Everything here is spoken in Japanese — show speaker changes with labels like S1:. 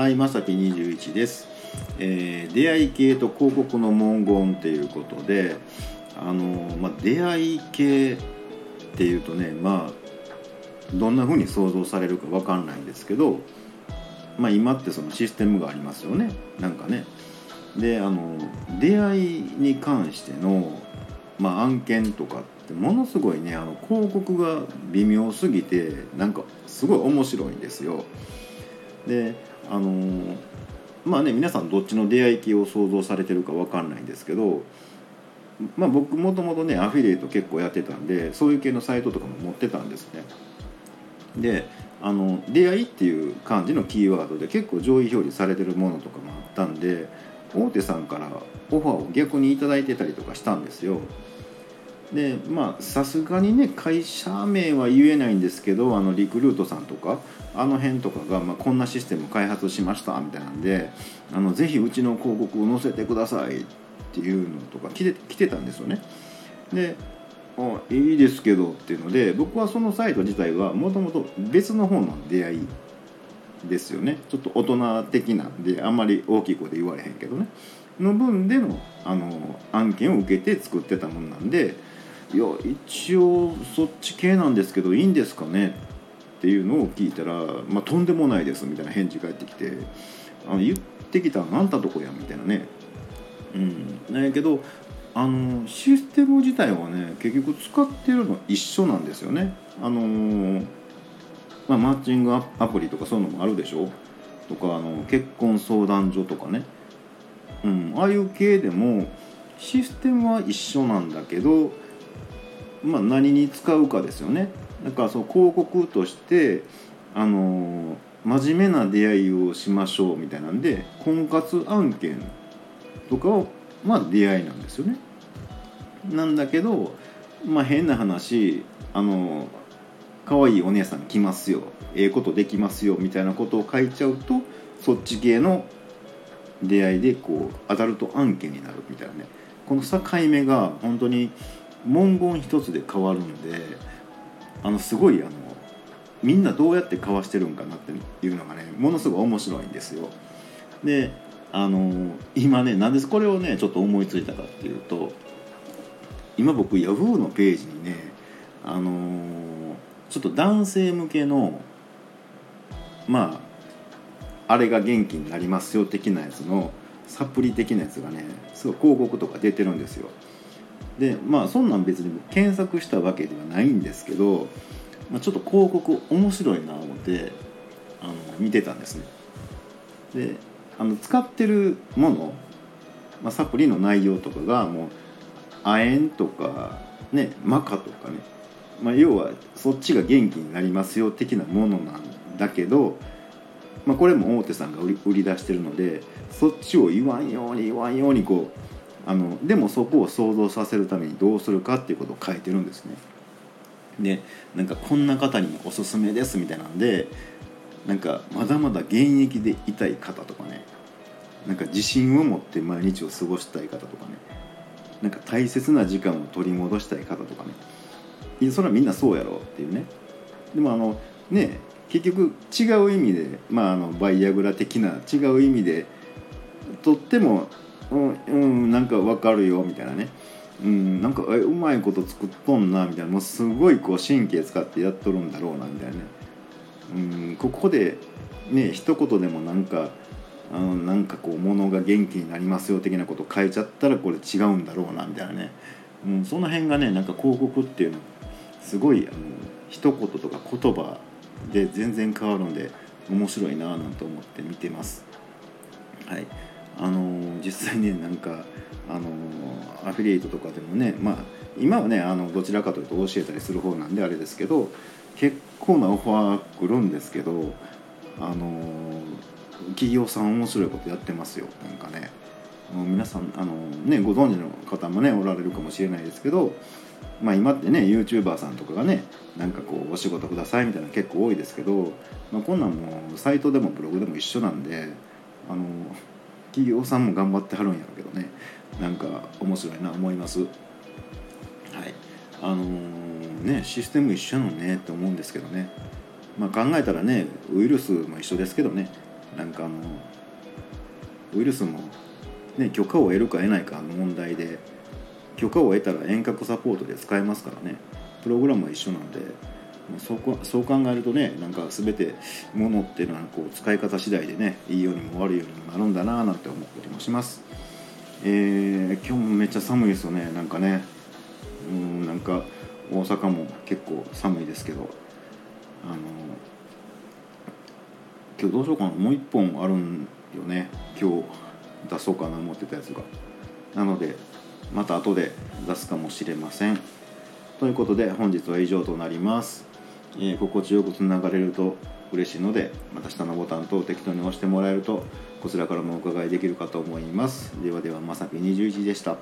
S1: はい、まさき21です、えー出会い系と広告の文言っていうことで、あのまあ、出会い系っていうとね、まあ、どんな風に想像されるかわかんないんですけど、まあ、今ってそのシステムがありますよねなんかね。であの出会いに関しての、まあ、案件とかってものすごいねあの広告が微妙すぎてなんかすごい面白いんですよ。であのまあね皆さんどっちの出会い系を想像されてるかわかんないんですけど、まあ、僕もともとねアフィリエイト結構やってたんでそういう系のサイトとかも持ってたんですね。であの出会いっていう漢字のキーワードで結構上位表示されてるものとかもあったんで大手さんからオファーを逆に頂いてたりとかしたんですよ。でまあさすがにね会社名は言えないんですけどあのリクルートさんとかあの辺とかが、まあ、こんなシステム開発しましたみたいなんであのぜひうちの広告を載せてくださいっていうのとか来て来てたんですよね。であいいですけどっていうので僕はそのサイト自体はもともと別の方の出会いですよねちょっと大人的なんであんまり大きい声で言われへんけどねの分でのあの案件を受けて作ってたもんなんでいや一応そっち系なんですけどいいんですかねっていうのを聞いたら「まあ、とんでもないです」みたいな返事返ってきてあの言ってきたのあんたとこやみたいなね。うん。なんやけどあのシステム自体はね結局使ってるの一緒なんですよね。あのーまあ、マッチングアプリとかそういうのもあるでしょ？とかあの結婚相談所とかね、うん、ああいう系でもシステムは一緒なんだけど、まあ、何に使うかですよね。だからそう広告としてあの真面目な出会いをしましょうみたいなんで婚活案件とかをまあ出会いなんですよね。なんだけどまあ変な話あの可愛いお姉さん来ますよ。ええことできますよ。みたいなことを書いちゃうとそっち系の出会いでこうアダルト案件になるみたいなね。この境目が本当に文言一つで変わるんであのすごいあのみんなどうやって交わしてるんかなっていうのがねものすごい面白いんですよ。であの今ねなんでこれをねちょっと思いついたかっていうと今僕 Yahoo のページにねあのちょっと男性向けのまああれが元気になりますよ的なやつのサプリ的なやつがねすごい広告とか出てるんですよでまあそんなん別に検索したわけではないんですけど、まあ、ちょっと広告面白いな思ってあの見てたんですね。であの使ってるもの、まあ、サプリの内容とかがもう亜鉛とかねマカとかねまあ、要はそっちが元気になりますよ的なものなんだけど、まあ、これも大手さんが売り売り出してるのでそっちを言わんように言わんようにこうあのでもそこを想像させるためにどうするかっていうことを書いてるんですね。でなんかこんな方にもおすすめですみたいなんでなんかまだまだ現役でいたい方とかねなんか自信を持って毎日を過ごしたい方とかねなんか大切な時間を取り戻したい方とかねそれはみんなそうやろうっていうねでもあのね結局違う意味で、まあ、あのバイアグラ的な違う意味でとってもうん、うん、なんかわかるよみたいなね。うん、なんかえうまいこと作っとんなみたいな。もうすごいこう神経使ってやっとるんだろうなみたいなね、うん、ここでね一言でもなんかあのなんかこう物が元気になりますよ的なこと書いちゃったらこれ違うんだろうなみたいなね、うん、その辺がねなんか広告っていうのすごいあの一言とか言葉で全然変わるんで面白いなぁなんて思って見てます。はい。あの実際ねなんか、あのアフィリエイトとかでもねまあ今はねあのどちらかというと教えたりする方なんであれですけど結構なオファー来るんですけど、あの企業さん面白いことやってますよなんかね。皆さんあのねご存知の方もねおられるかもしれないですけどまあ今ってね YouTuber さんとかがねなんかこうお仕事くださいみたいな結構多いですけど、まあ、こんなんもうサイトでもブログでも一緒なんであの企業さんも頑張ってはるんやろうけどね。なんか面白いな思います。はい。あのねシステム一緒なのねって思うんですけどね。まあ考えたらねウイルスも一緒ですけどね。なんかあのウイルスも、ね、許可を得るか得ないかの問題で許可を得たら遠隔サポートで使えますからね。プログラムは一緒なんでそうそう考えるとねなんか全てものっていうのはこう使い方次第でねいいようにも悪いようにもなるんだななんて思ったりもします、えー、今日もめっちゃ寒いですよね。なんかねうんなんか大阪も結構寒いですけど。あの今日どうしようかな。もう一本あるんよね。今日出そうかな思ってたやつが。なのでまた後で出すかもしれません。ということで本日は以上となります、えー、心地よくつながれると嬉しいのでまた下のボタンと適当に押してもらえるとこちらからもお伺いできるかと思います。ではではまさき21でした。